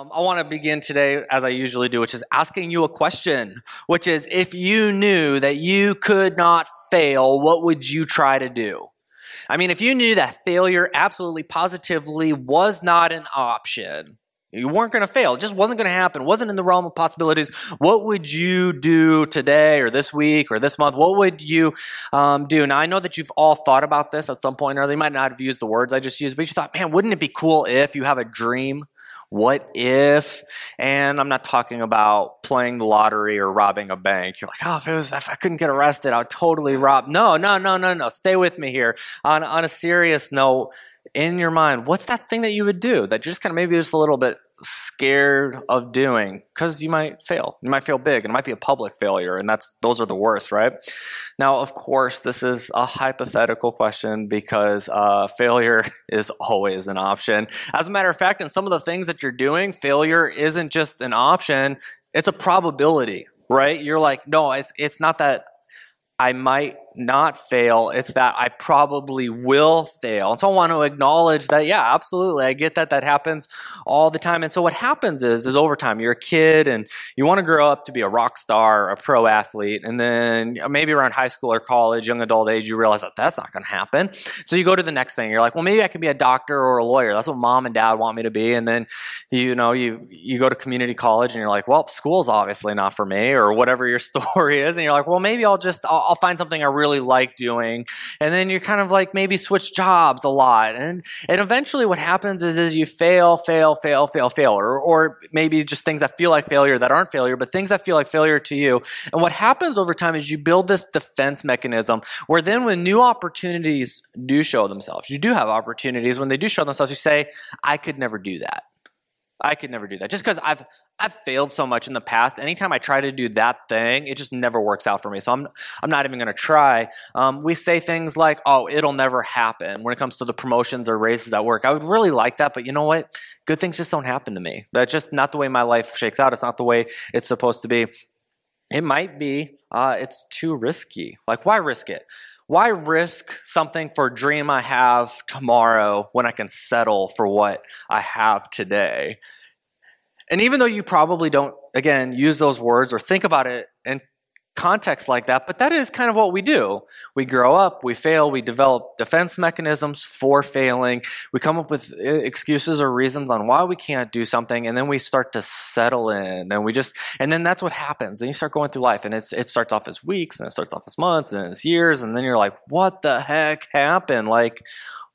Um, I want to begin today, as I usually do, which is asking you a question, which is if you knew that you could not fail, what would you try to do? I mean, if you knew that failure absolutely positively was not an option, you weren't going to fail. It just wasn't going to happen. Wasn't in the realm of possibilities. What would you do today or this week or this month? What would you um, do? Now, I know that you've all thought about this at some point or other. You might not have used the words I just used, but you thought, man, wouldn't it be cool if you have a dream? What if? And I'm not talking about playing the lottery or robbing a bank. You're like, oh, if it was, if I couldn't get arrested, I would totally rob. No, no, no, no, no. Stay with me here. On, on a serious note, in your mind, what's that thing that you would do that you're just kind of maybe just a little bit scared of doing because you might fail. You might fail big and it might be a public failure and that's those are the worst, right? Now, of course, this is a hypothetical question because uh, failure is always an option. As a matter of fact, in some of the things that you're doing, failure isn't just an option, it's a probability, right? You're like, no, it's, it's not that I might not fail. It's that I probably will fail. And so I want to acknowledge that, yeah, absolutely. I get that that happens all the time. And so what happens is, is over time, you're a kid and you want to grow up to be a rock star, a pro athlete. And then maybe around high school or college, young adult age, you realize that that's not going to happen. So you go to the next thing. You're like, well, maybe I can be a doctor or a lawyer. That's what mom and dad want me to be. And then, you know, you, you go to community college and you're like, well, school's obviously not for me or whatever your story is. And you're like, well, maybe I'll just, I'll, I'll find something I really like doing. And then you're kind of like maybe switch jobs a lot. And, and eventually what happens is, is you fail, fail, fail, fail, fail, or, or maybe just things that feel like failure that aren't failure, but things that feel like failure to you. And what happens over time is you build this defense mechanism where then when new opportunities do show themselves, you do have opportunities. When they do show themselves, you say, I could never do that. I could never do that. Just because I've I've failed so much in the past. Anytime I try to do that thing, it just never works out for me. So I'm I'm not even going to try. Um, we say things like, "Oh, it'll never happen." When it comes to the promotions or raises at work, I would really like that, but you know what? Good things just don't happen to me. That's just not the way my life shakes out. It's not the way it's supposed to be. It might be. Uh, it's too risky. Like, why risk it? Why risk something for a dream I have tomorrow when I can settle for what I have today? And even though you probably don't, again, use those words or think about it in context like that, but that is kind of what we do. We grow up, we fail, we develop defense mechanisms for failing, we come up with uh, excuses or reasons on why we can't do something, and then we start to settle in, and we just, and then that's what happens. And you start going through life, and it's, it starts off as weeks, and it starts off as months, and it's years, and then you're like, what the heck happened? Like,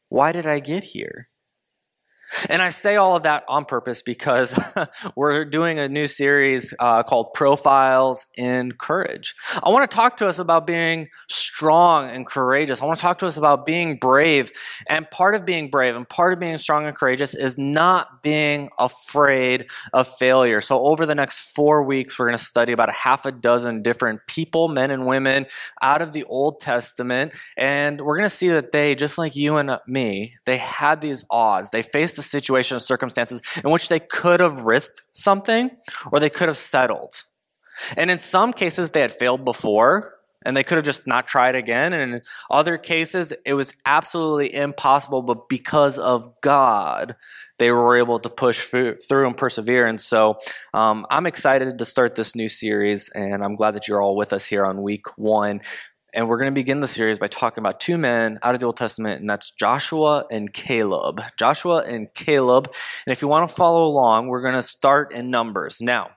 why did I get here? And I say all of that on purpose because we're doing a new series uh, called Profiles in Courage. I want to talk to us about being strong and courageous. I want to talk to us about being brave. And part of being brave and part of being strong and courageous is not being afraid of failure. So, over the next four weeks, we're going to study about a half a dozen different people, men and women, out of the Old Testament. And we're going to see that they, just like you and me, they had these odds. They faced a situation or circumstances in which they could have risked something or they could have settled. And in some cases, they had failed before and they could have just not tried again. And in other cases, it was absolutely impossible, but because of God, they were able to push through and persevere. And so um, I'm excited to start this new series, and I'm glad that you're all with us here on week one. And we're going to begin the series by talking about two men out of the Old Testament, and that's Joshua and Caleb. Joshua and Caleb. And if you want to follow along, we're going to start in Numbers. Now,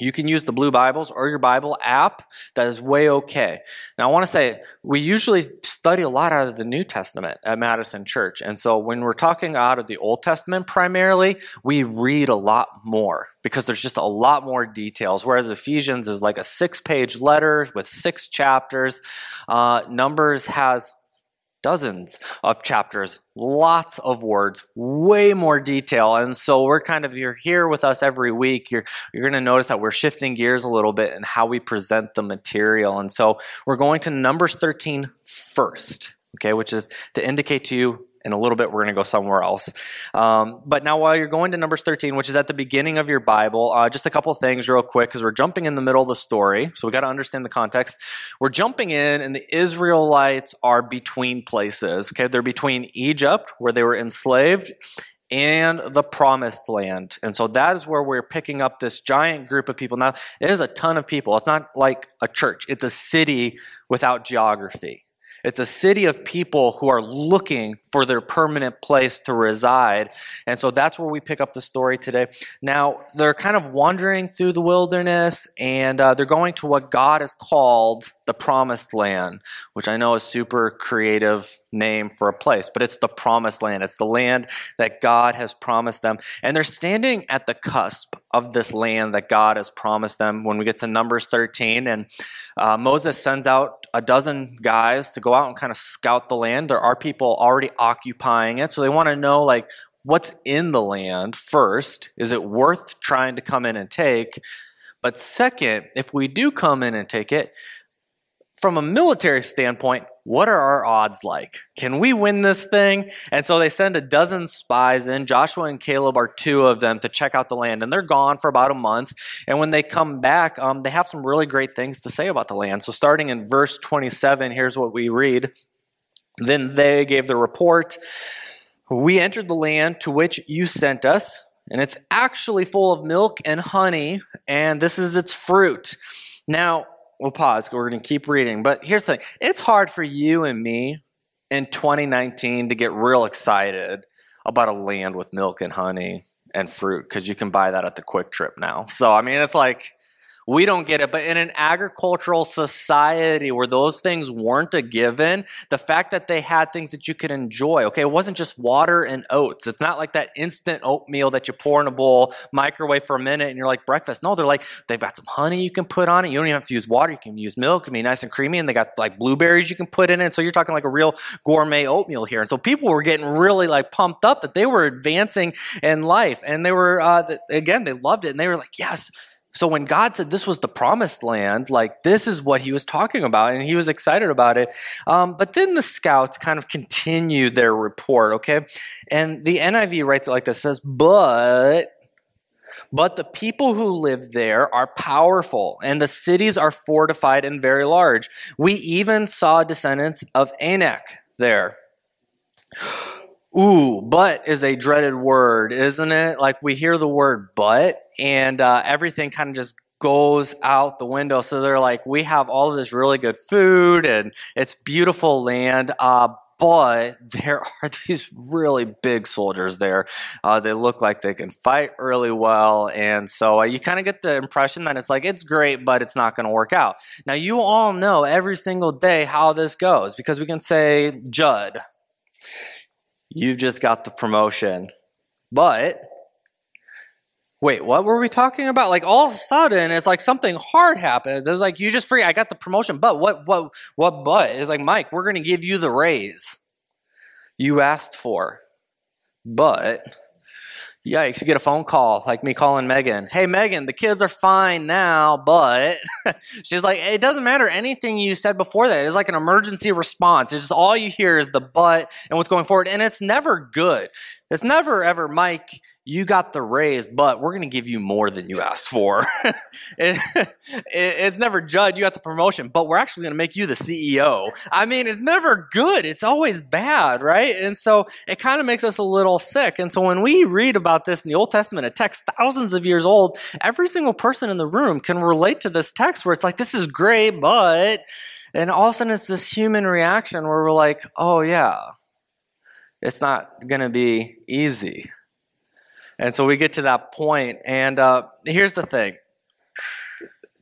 you can use the Blue Bibles or your Bible app. That is way okay. Now, I want to say we usually study a lot out of the New Testament at Madison Church. And so when we're talking out of the Old Testament primarily, we read a lot more because there's just a lot more details. Whereas Ephesians is like a six page letter with six chapters. Uh, Numbers has dozens of chapters, lots of words, way more detail. And so we're kind of, you're here with us every week. You're, you're going to notice that we're shifting gears a little bit in how we present the material. And so we're going to Numbers 13 first, okay, which is to indicate to you in a little bit we're going to go somewhere else um, but now while you're going to numbers 13 which is at the beginning of your bible uh, just a couple things real quick because we're jumping in the middle of the story so we got to understand the context we're jumping in and the israelites are between places okay they're between egypt where they were enslaved and the promised land. And so that is where we're picking up this giant group of people. Now, it is a ton of people. It's not like a church, it's a city without geography. It's a city of people who are looking for their permanent place to reside. And so that's where we pick up the story today. Now, they're kind of wandering through the wilderness and uh, they're going to what God has called the promised land, which I know is super creative name for a place, but it's the promised land. It's the land that God has promised them. And they're standing at the cusp of this land that God has promised them when we get to Numbers 13. And uh, Moses sends out a dozen guys to go out and kind of scout the land. There are people already occupying it. So they want to know, like, what's in the land first. Is it worth trying to come in and take? But second, if we do come in and take it, from a military standpoint, what are our odds like? Can we win this thing? And so they send a dozen spies in. Joshua and Caleb are two of them to check out the land, and they're gone for about a month. And when they come back, um, they have some really great things to say about the land. So starting in verse 27, here's what we read. Then they gave the report We entered the land to which you sent us, and it's actually full of milk and honey, and this is its fruit. Now, we'll pause. We're going to keep reading. But here's the thing it's hard for you and me in 2019 to get real excited about a land with milk and honey and fruit because you can buy that at the quick trip now. So, I mean, it's like we don't get it. But in an agricultural society where those things weren't a given, the fact that they had things that you could enjoy, okay, it wasn't just water and oats. It's not like that instant oatmeal that you pour in a bowl, microwave for a minute, and you're like breakfast. No, they're like, they've got some honey you can put on it. You don't even have to use water. You can use milk. It can be nice and creamy. And they got like blueberries you can put in it. So you're talking like a real gourmet oatmeal here. And so people were getting really like pumped up that they were advancing in life. And they were, uh, again, they loved it. And they were like, yes, so when God said this was the promised land, like this is what he was talking about, and he was excited about it. Um, but then the scouts kind of continued their report, okay? And the NIV writes it like this says, but but the people who live there are powerful, and the cities are fortified and very large. We even saw descendants of Anak there. Ooh, but is a dreaded word, isn't it? Like we hear the word but, and uh, everything kind of just goes out the window. So they're like, we have all of this really good food and it's beautiful land. Uh, but there are these really big soldiers there. Uh, they look like they can fight really well. And so uh, you kind of get the impression that it's like, it's great, but it's not going to work out. Now, you all know every single day how this goes because we can say, Judd, you've just got the promotion. But wait, what were we talking about? Like all of a sudden, it's like something hard happens. It's like you just free. I got the promotion, but what, what, what? But it's like Mike, we're going to give you the raise you asked for, but yikes! You get a phone call like me calling Megan. Hey, Megan, the kids are fine now, but she's like, it doesn't matter anything you said before that. It's like an emergency response. It's just all you hear is the but and what's going forward, and it's never good. It's never ever Mike you got the raise, but we're going to give you more than you asked for. it, it, it's never Judd, you got the promotion, but we're actually going to make you the CEO. I mean, it's never good. It's always bad, right? And so it kind of makes us a little sick. And so when we read about this in the Old Testament, a text thousands of years old, every single person in the room can relate to this text where it's like, this is great, but, and all of a sudden it's this human reaction where we're like, oh yeah, it's not going to be easy and so we get to that point, and uh, here's the thing.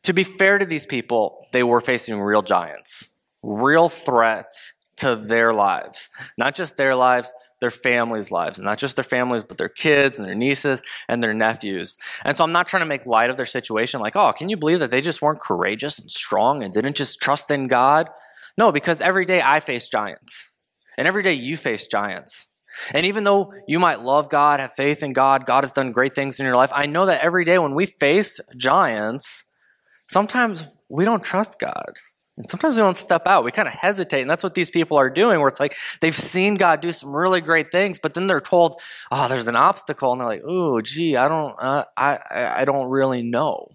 To be fair to these people, they were facing real giants, real threats to their lives. Not just their lives, their families' lives. And not just their families, but their kids and their nieces and their nephews. And so I'm not trying to make light of their situation like, oh, can you believe that they just weren't courageous and strong and didn't just trust in God? No, because every day I face giants. And every day you face giants. And even though you might love God, have faith in God, God has done great things in your life, I know that every day when we face giants, sometimes we don't trust God. And sometimes we don't step out. We kind of hesitate. And that's what these people are doing, where it's like they've seen God do some really great things, but then they're told, oh, there's an obstacle. And they're like, oh, gee, I don't, uh, I, I don't really know.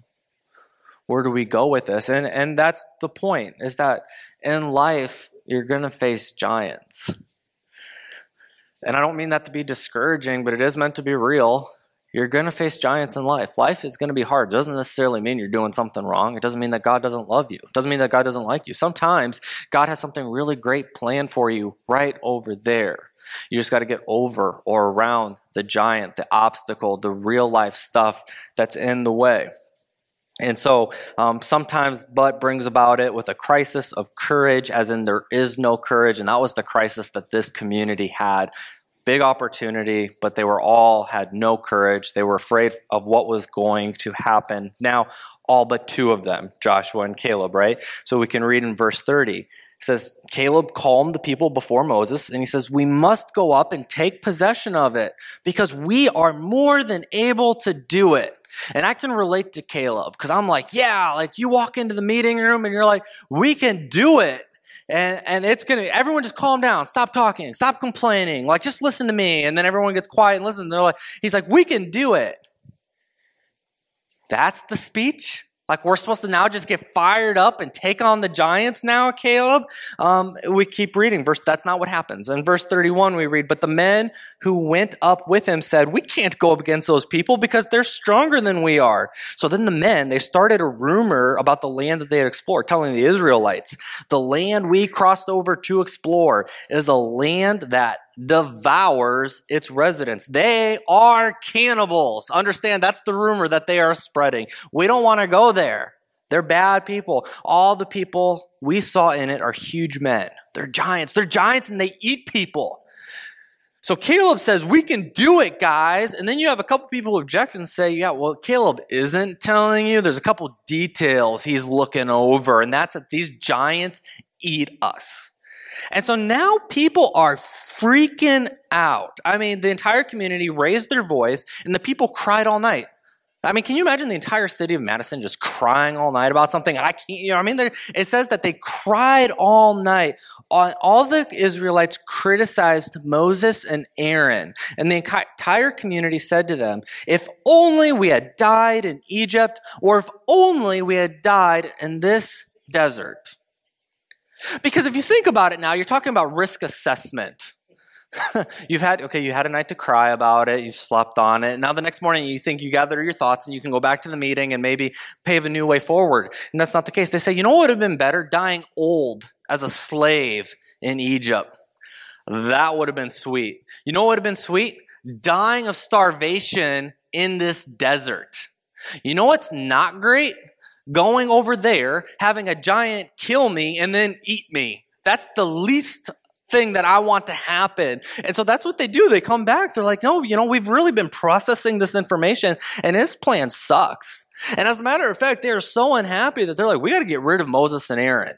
Where do we go with this? And, and that's the point is that in life, you're going to face giants. And I don't mean that to be discouraging, but it is meant to be real. You're going to face giants in life. Life is going to be hard. It doesn't necessarily mean you're doing something wrong. It doesn't mean that God doesn't love you. It doesn't mean that God doesn't like you. Sometimes God has something really great planned for you right over there. You just got to get over or around the giant, the obstacle, the real life stuff that's in the way. And so um, sometimes but brings about it with a crisis of courage, as in there is no courage. And that was the crisis that this community had. Big opportunity, but they were all had no courage. They were afraid of what was going to happen. Now, all but two of them, Joshua and Caleb, right? So we can read in verse 30 says Caleb calmed the people before Moses and he says, We must go up and take possession of it because we are more than able to do it. And I can relate to Caleb because I'm like, yeah, like you walk into the meeting room and you're like, we can do it. And, and it's gonna, everyone just calm down, stop talking, stop complaining, like just listen to me. And then everyone gets quiet and listen. They're like, he's like, we can do it. That's the speech like we're supposed to now just get fired up and take on the giants now, Caleb? Um, we keep reading. Verse, that's not what happens. In verse 31, we read, But the men who went up with him said, We can't go up against those people because they're stronger than we are. So then the men, they started a rumor about the land that they had explored, telling the Israelites, The land we crossed over to explore is a land that devours its residents. They are cannibals. Understand that's the rumor that they are spreading. We don't want to go there. They're bad people. All the people we saw in it are huge men. They're giants. They're giants and they eat people. So Caleb says, we can do it, guys. And then you have a couple people object and say, yeah, well, Caleb isn't telling you. There's a couple details he's looking over. And that's that these giants eat us. And so now people are freaking out. I mean, the entire community raised their voice and the people cried all night. I mean, can you imagine the entire city of Madison just crying all night about something? I can't, you know, I mean, it says that they cried all night. All the Israelites criticized Moses and Aaron, and the entire community said to them, if only we had died in Egypt, or if only we had died in this desert. Because if you think about it now, you're talking about risk assessment. you've had, okay, you had a night to cry about it, you've slept on it. Now the next morning you think you gather your thoughts and you can go back to the meeting and maybe pave a new way forward. And that's not the case. They say, you know what would have been better? Dying old as a slave in Egypt. That would have been sweet. You know what would have been sweet? Dying of starvation in this desert. You know what's not great? Going over there, having a giant kill me and then eat me. That's the least thing that I want to happen. And so that's what they do. They come back. They're like, no, you know, we've really been processing this information and this plan sucks. And as a matter of fact, they're so unhappy that they're like, we got to get rid of Moses and Aaron.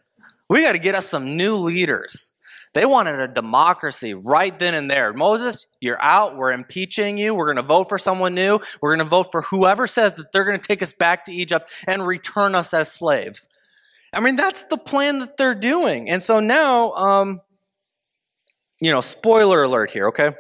We got to get us some new leaders. They wanted a democracy right then and there. Moses, you're out. We're impeaching you. We're going to vote for someone new. We're going to vote for whoever says that they're going to take us back to Egypt and return us as slaves. I mean, that's the plan that they're doing. And so now, um, you know, spoiler alert here, okay?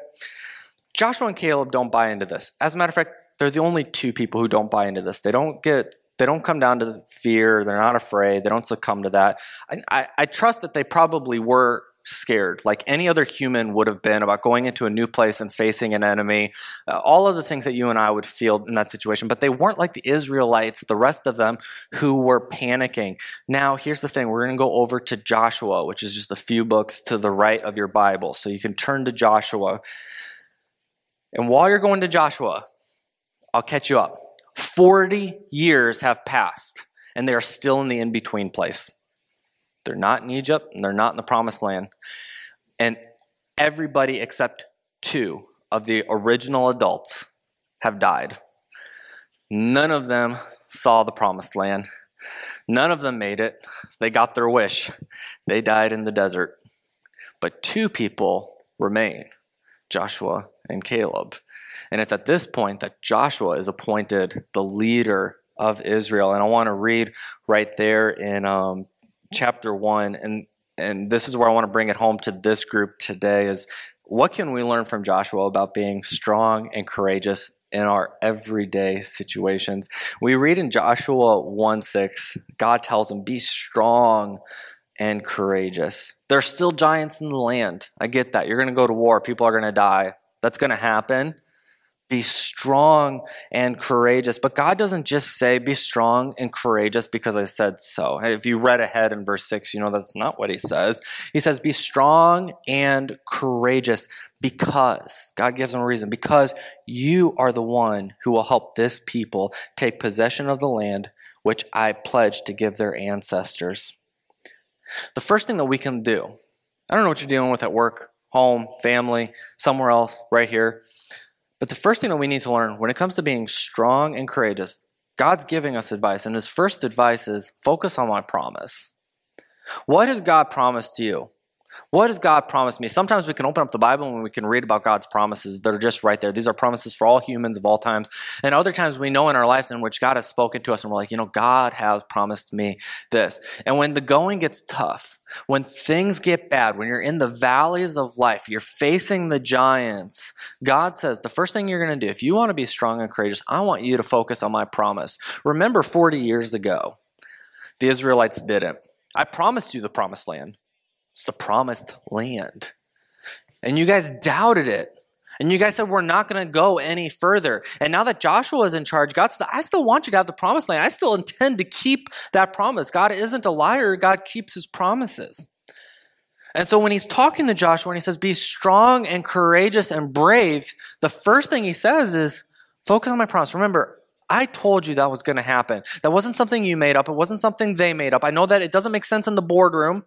Joshua and Caleb don't buy into this. As a matter of fact, they're the only two people who don't buy into this. They don't get they don't come down to fear. They're not afraid. They don't succumb to that. I, I, I trust that they probably were scared, like any other human would have been about going into a new place and facing an enemy. Uh, all of the things that you and I would feel in that situation, but they weren't like the Israelites, the rest of them, who were panicking. Now, here's the thing we're going to go over to Joshua, which is just a few books to the right of your Bible. So you can turn to Joshua. And while you're going to Joshua, I'll catch you up. 40 years have passed, and they are still in the in between place. They're not in Egypt and they're not in the promised land. And everybody except two of the original adults have died. None of them saw the promised land. None of them made it. They got their wish. They died in the desert. But two people remain Joshua and Caleb. And it's at this point that Joshua is appointed the leader of Israel. And I want to read right there in um, chapter one, and and this is where I want to bring it home to this group today is what can we learn from Joshua about being strong and courageous in our everyday situations? We read in Joshua 1 6, God tells him, Be strong and courageous. There are still giants in the land. I get that. You're going to go to war, people are going to die. That's going to happen. Be strong and courageous. But God doesn't just say, be strong and courageous because I said so. If you read ahead in verse 6, you know that's not what he says. He says, be strong and courageous because, God gives them a reason, because you are the one who will help this people take possession of the land which I pledged to give their ancestors. The first thing that we can do, I don't know what you're dealing with at work, home, family, somewhere else, right here. But the first thing that we need to learn when it comes to being strong and courageous, God's giving us advice. And his first advice is focus on my promise. What has God promised you? What has God promised me? Sometimes we can open up the Bible and we can read about God's promises that are just right there. These are promises for all humans of all times. And other times we know in our lives in which God has spoken to us and we're like, you know, God has promised me this. And when the going gets tough, when things get bad, when you're in the valleys of life, you're facing the giants, God says, the first thing you're going to do, if you want to be strong and courageous, I want you to focus on my promise. Remember 40 years ago, the Israelites didn't. I promised you the promised land. It's the promised land. And you guys doubted it. And you guys said, we're not going to go any further. And now that Joshua is in charge, God says, I still want you to have the promised land. I still intend to keep that promise. God isn't a liar, God keeps his promises. And so when he's talking to Joshua and he says, be strong and courageous and brave, the first thing he says is, focus on my promise. Remember, I told you that was going to happen. That wasn't something you made up. It wasn't something they made up. I know that it doesn't make sense in the boardroom.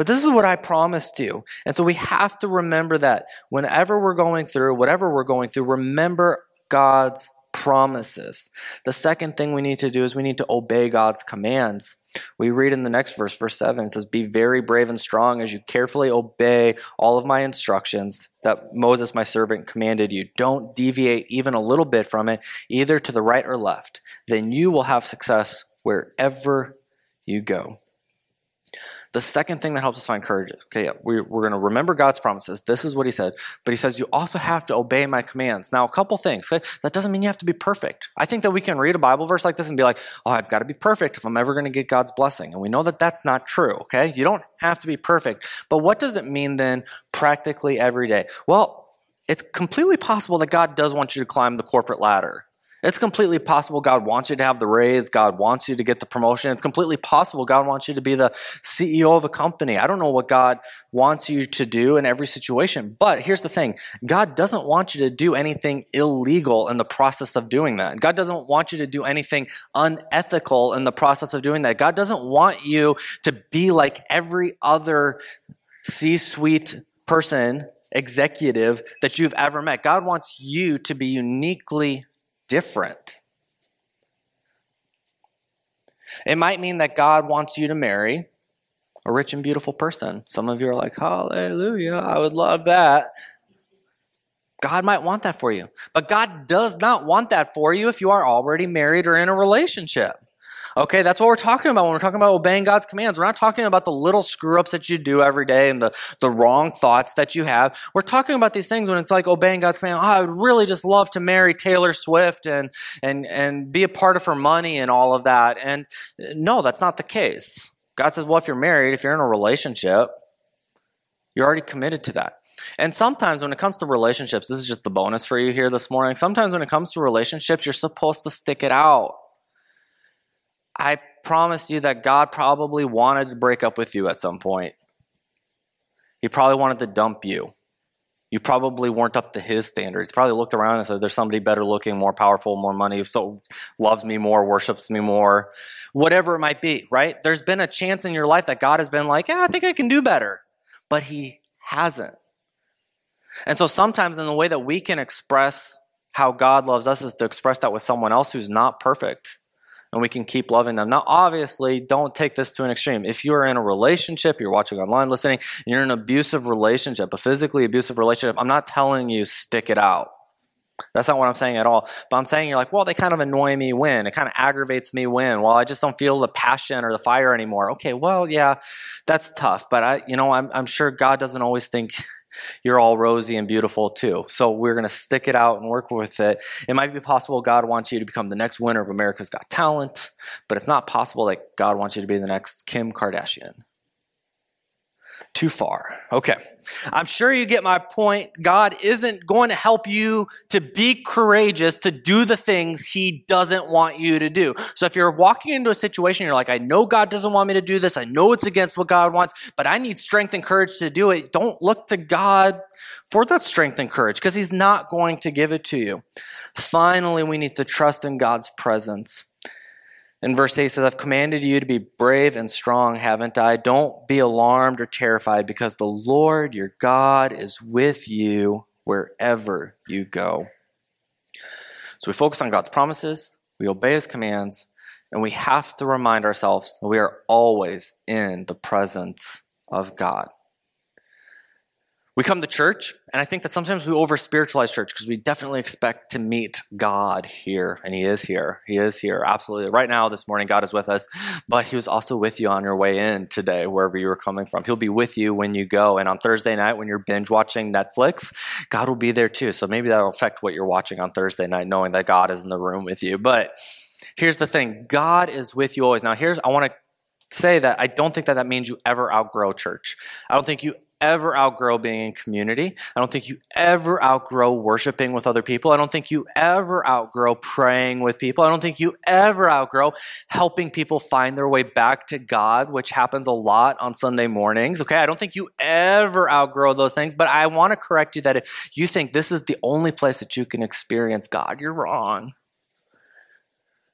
But this is what I promised you. And so we have to remember that whenever we're going through, whatever we're going through, remember God's promises. The second thing we need to do is we need to obey God's commands. We read in the next verse, verse 7, it says, Be very brave and strong as you carefully obey all of my instructions that Moses, my servant, commanded you. Don't deviate even a little bit from it, either to the right or left. Then you will have success wherever you go. The second thing that helps us find courage, okay, we, we're going to remember God's promises. This is what he said. But he says, you also have to obey my commands. Now, a couple things. Okay? That doesn't mean you have to be perfect. I think that we can read a Bible verse like this and be like, oh, I've got to be perfect if I'm ever going to get God's blessing. And we know that that's not true, okay? You don't have to be perfect. But what does it mean then practically every day? Well, it's completely possible that God does want you to climb the corporate ladder. It's completely possible God wants you to have the raise. God wants you to get the promotion. It's completely possible God wants you to be the CEO of a company. I don't know what God wants you to do in every situation. But here's the thing God doesn't want you to do anything illegal in the process of doing that. God doesn't want you to do anything unethical in the process of doing that. God doesn't want you to be like every other C suite person, executive that you've ever met. God wants you to be uniquely different. It might mean that God wants you to marry a rich and beautiful person. Some of you are like, Hallelujah, I would love that. God might want that for you. But God does not want that for you if you are already married or in a relationship. Okay, that's what we're talking about when we're talking about obeying God's commands. We're not talking about the little screw ups that you do every day and the, the wrong thoughts that you have. We're talking about these things when it's like obeying God's command. Oh, I would really just love to marry Taylor Swift and, and, and be a part of her money and all of that. And uh, no, that's not the case. God says, well, if you're married, if you're in a relationship, you're already committed to that. And sometimes when it comes to relationships, this is just the bonus for you here this morning. Sometimes when it comes to relationships, you're supposed to stick it out. I promise you that God probably wanted to break up with you at some point. He probably wanted to dump you. You probably weren't up to his standards. Probably looked around and said, There's somebody better looking, more powerful, more money, so loves me more, worships me more, whatever it might be, right? There's been a chance in your life that God has been like, Yeah, I think I can do better. But he hasn't. And so sometimes in the way that we can express how God loves us is to express that with someone else who's not perfect and we can keep loving them. Now, obviously, don't take this to an extreme. If you're in a relationship, you're watching online, listening, and you're in an abusive relationship, a physically abusive relationship, I'm not telling you stick it out. That's not what I'm saying at all. But I'm saying you're like, well, they kind of annoy me when. It kind of aggravates me when. Well, I just don't feel the passion or the fire anymore. Okay, well, yeah, that's tough. But I, you know, I'm, I'm sure God doesn't always think you're all rosy and beautiful too. So we're going to stick it out and work with it. It might be possible God wants you to become the next winner of America's Got Talent, but it's not possible that God wants you to be the next Kim Kardashian. Too far. Okay. I'm sure you get my point. God isn't going to help you to be courageous to do the things he doesn't want you to do. So if you're walking into a situation, you're like, I know God doesn't want me to do this. I know it's against what God wants, but I need strength and courage to do it. Don't look to God for that strength and courage because he's not going to give it to you. Finally, we need to trust in God's presence. In verse 8 says, I've commanded you to be brave and strong, haven't I? Don't be alarmed or terrified because the Lord your God is with you wherever you go. So we focus on God's promises, we obey his commands, and we have to remind ourselves that we are always in the presence of God. We come to church, and I think that sometimes we over spiritualize church because we definitely expect to meet God here, and He is here. He is here, absolutely. Right now, this morning, God is with us, but He was also with you on your way in today, wherever you were coming from. He'll be with you when you go. And on Thursday night, when you're binge watching Netflix, God will be there too. So maybe that'll affect what you're watching on Thursday night, knowing that God is in the room with you. But here's the thing God is with you always. Now, here's, I want to say that I don't think that that means you ever outgrow church. I don't think you ever outgrow being in community. I don't think you ever outgrow worshiping with other people. I don't think you ever outgrow praying with people. I don't think you ever outgrow helping people find their way back to God, which happens a lot on Sunday mornings. Okay. I don't think you ever outgrow those things, but I want to correct you that if you think this is the only place that you can experience God, you're wrong.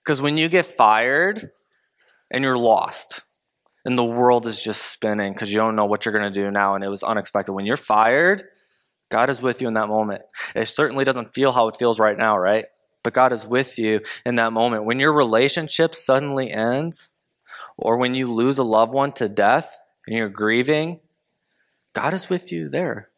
Because when you get fired and you're lost, and the world is just spinning because you don't know what you're going to do now and it was unexpected. When you're fired, God is with you in that moment. It certainly doesn't feel how it feels right now, right? But God is with you in that moment. When your relationship suddenly ends, or when you lose a loved one to death and you're grieving, God is with you there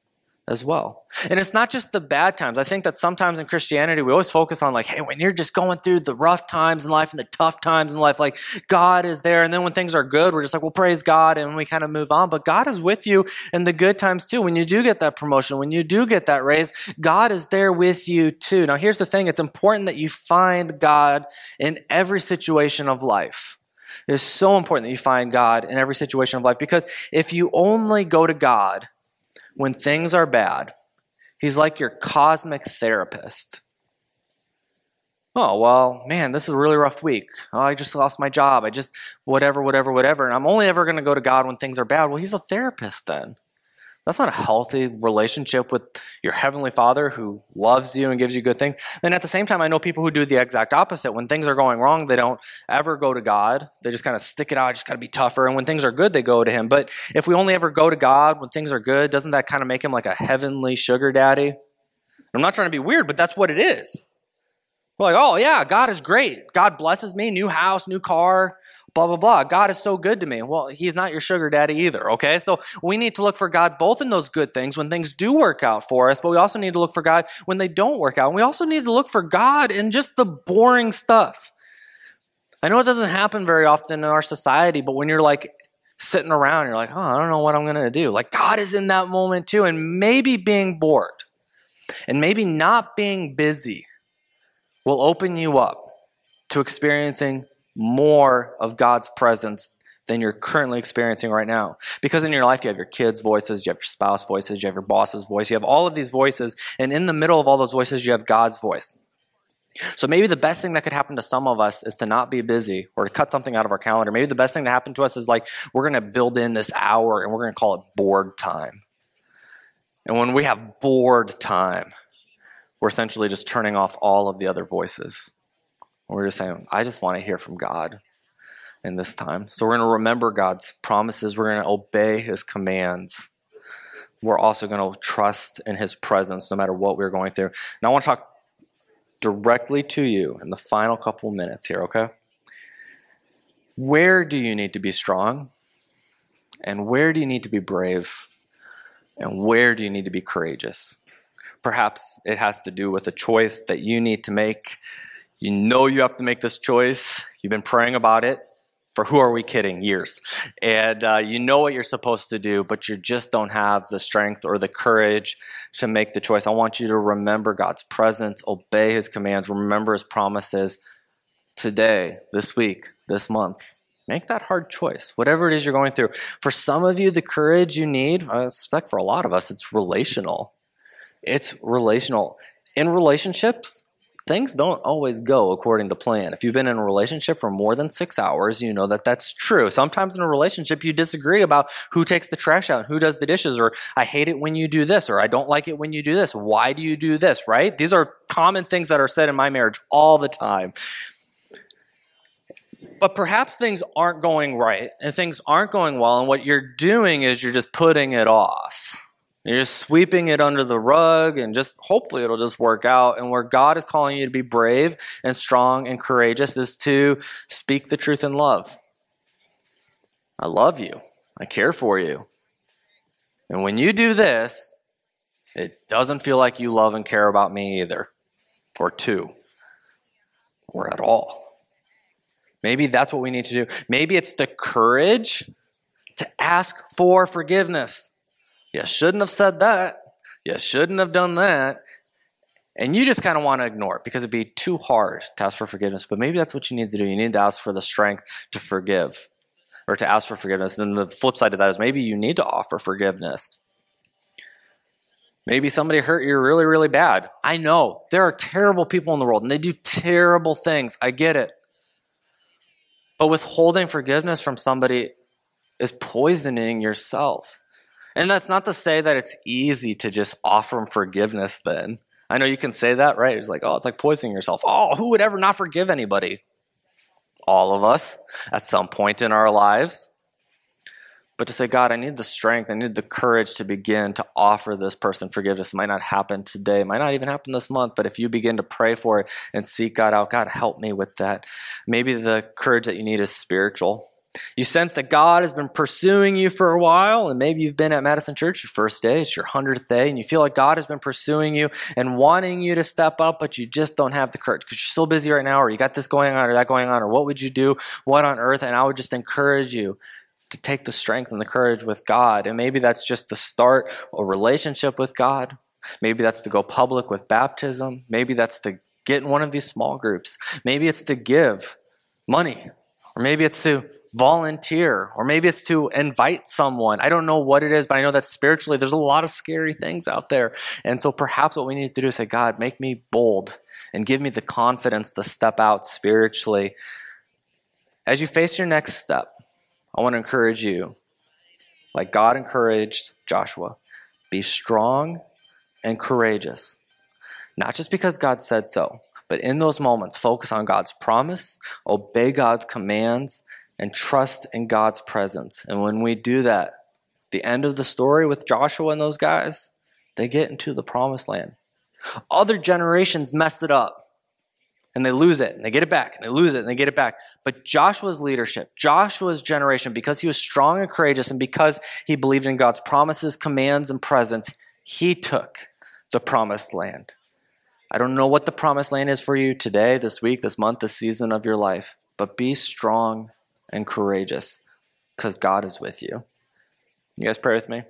as well. And it's not just the bad times. I think that sometimes in Christianity, we always focus on like, hey, when you're just going through the rough times in life and the tough times in life, like God is there. And then when things are good, we're just like, well, praise God. And we kind of move on. But God is with you in the good times too. When you do get that promotion, when you do get that raise, God is there with you too. Now, here's the thing. It's important that you find God in every situation of life. It is so important that you find God in every situation of life because if you only go to God when things are bad, he's like your cosmic therapist. Oh, well, man, this is a really rough week. Oh, I just lost my job. I just, whatever, whatever, whatever. And I'm only ever going to go to God when things are bad. Well, he's a therapist then. That's not a healthy relationship with your heavenly father who loves you and gives you good things. And at the same time, I know people who do the exact opposite. When things are going wrong, they don't ever go to God. They just kind of stick it out. I just got to be tougher. And when things are good, they go to Him. But if we only ever go to God when things are good, doesn't that kind of make Him like a heavenly sugar daddy? I'm not trying to be weird, but that's what it is. We're like, oh, yeah, God is great. God blesses me, new house, new car, blah, blah, blah. God is so good to me. Well, he's not your sugar daddy either, okay? So we need to look for God both in those good things when things do work out for us, but we also need to look for God when they don't work out. And we also need to look for God in just the boring stuff. I know it doesn't happen very often in our society, but when you're like sitting around, you're like, oh, I don't know what I'm going to do. Like God is in that moment too. And maybe being bored and maybe not being busy will open you up to experiencing more of God's presence than you're currently experiencing right now. Because in your life, you have your kids' voices, you have your spouse voices, you have your boss's voice, you have all of these voices, and in the middle of all those voices, you have God's voice. So maybe the best thing that could happen to some of us is to not be busy or to cut something out of our calendar. Maybe the best thing that happened to us is like we're going to build in this hour and we're going to call it bored time. And when we have bored time, we're essentially just turning off all of the other voices. We're just saying, I just want to hear from God in this time. So we're going to remember God's promises. We're going to obey his commands. We're also going to trust in his presence no matter what we're going through. Now, I want to talk directly to you in the final couple minutes here, okay? Where do you need to be strong? And where do you need to be brave? And where do you need to be courageous? Perhaps it has to do with a choice that you need to make you know you have to make this choice. You've been praying about it. For who are we kidding? Years. And uh, you know what you're supposed to do but you just don't have the strength or the courage to make the choice. I want you to remember god's presence. Obey his commands. Remember his promises. Today this week this month make that hard choice. Whatever it is you're going through. For some of you the courage you need i suspect for a lot of us it's relational. It's relational. In relationships things don't always go according to plan. If you've been in a relationship for more than six hours, you know that that's true. Sometimes in a relationship, you disagree about who takes the trash out, who does the dishes, or I hate it when you do this, or I don't like it when you do this. Why do you do this, right? These are common things that are said in my marriage all the time. But perhaps things aren't going right and things aren't going well, and what you're doing is you're just putting it off you're just sweeping it under the rug and just hopefully it'll just work out. And where God is calling you to be brave and strong and courageous is to speak the truth in love. I love you. I care for you. And when you do this, it doesn't feel like you love and care about me either, or two, or at all. Maybe that's what we need to do. Maybe it's the courage to ask for forgiveness. You shouldn't have said that. You shouldn't have done that. And you just kind of want to ignore it because it'd be too hard to ask for forgiveness. But maybe that's what you need to do. You need to ask for the strength to forgive or to ask for forgiveness. And then the flip side of that is maybe you need to offer forgiveness. Maybe somebody hurt you really, really bad. I know there are terrible people in the world and they do terrible things. I get it. But withholding forgiveness from somebody is poisoning yourself. And that's not to say that it's easy to just offer them forgiveness then. I know you can say that, right? It's like, oh, it's like poisoning yourself. Oh, who would ever not forgive anybody? All of us at some point in our lives. But to say, God, I need the strength, I need the courage to begin to offer this person forgiveness. It might not happen today, it might not even happen this month, but if you begin to pray for it and seek God out, God, help me with that. Maybe the courage that you need is spiritual. You sense that God has been pursuing you for a while, and maybe you've been at Madison Church your first day, it's your 100th day, and you feel like God has been pursuing you and wanting you to step up, but you just don't have the courage because you're so busy right now, or you got this going on or that going on, or what would you do? What on earth? And I would just encourage you to take the strength and the courage with God. And maybe that's just to start a relationship with God. Maybe that's to go public with baptism. Maybe that's to get in one of these small groups. Maybe it's to give money, or maybe it's to volunteer, or maybe it's to invite someone. I don't know what it is, but I know that spiritually there's a lot of scary things out there. And so perhaps what we need to do is say, God, make me bold and give me the confidence to step out spiritually. As you face your next step, I want to encourage you, like God encouraged Joshua, be strong and courageous. Not just because God said so, but in those moments, focus on God's promise, obey God's commands, and trust in God's presence. And when we do that, the end of the story with Joshua and those guys, they get into the promised land. Other generations mess it up and they lose it and they get it back and they lose it and they get it back. But Joshua's leadership, Joshua's generation, because he was strong and courageous and because he believed in God's promises, commands, and presence, he took the promised land. I don't know what the promised land is for you today, this week, this month, this season of your life, but be strong and courageous because God is with you. You guys pray with me?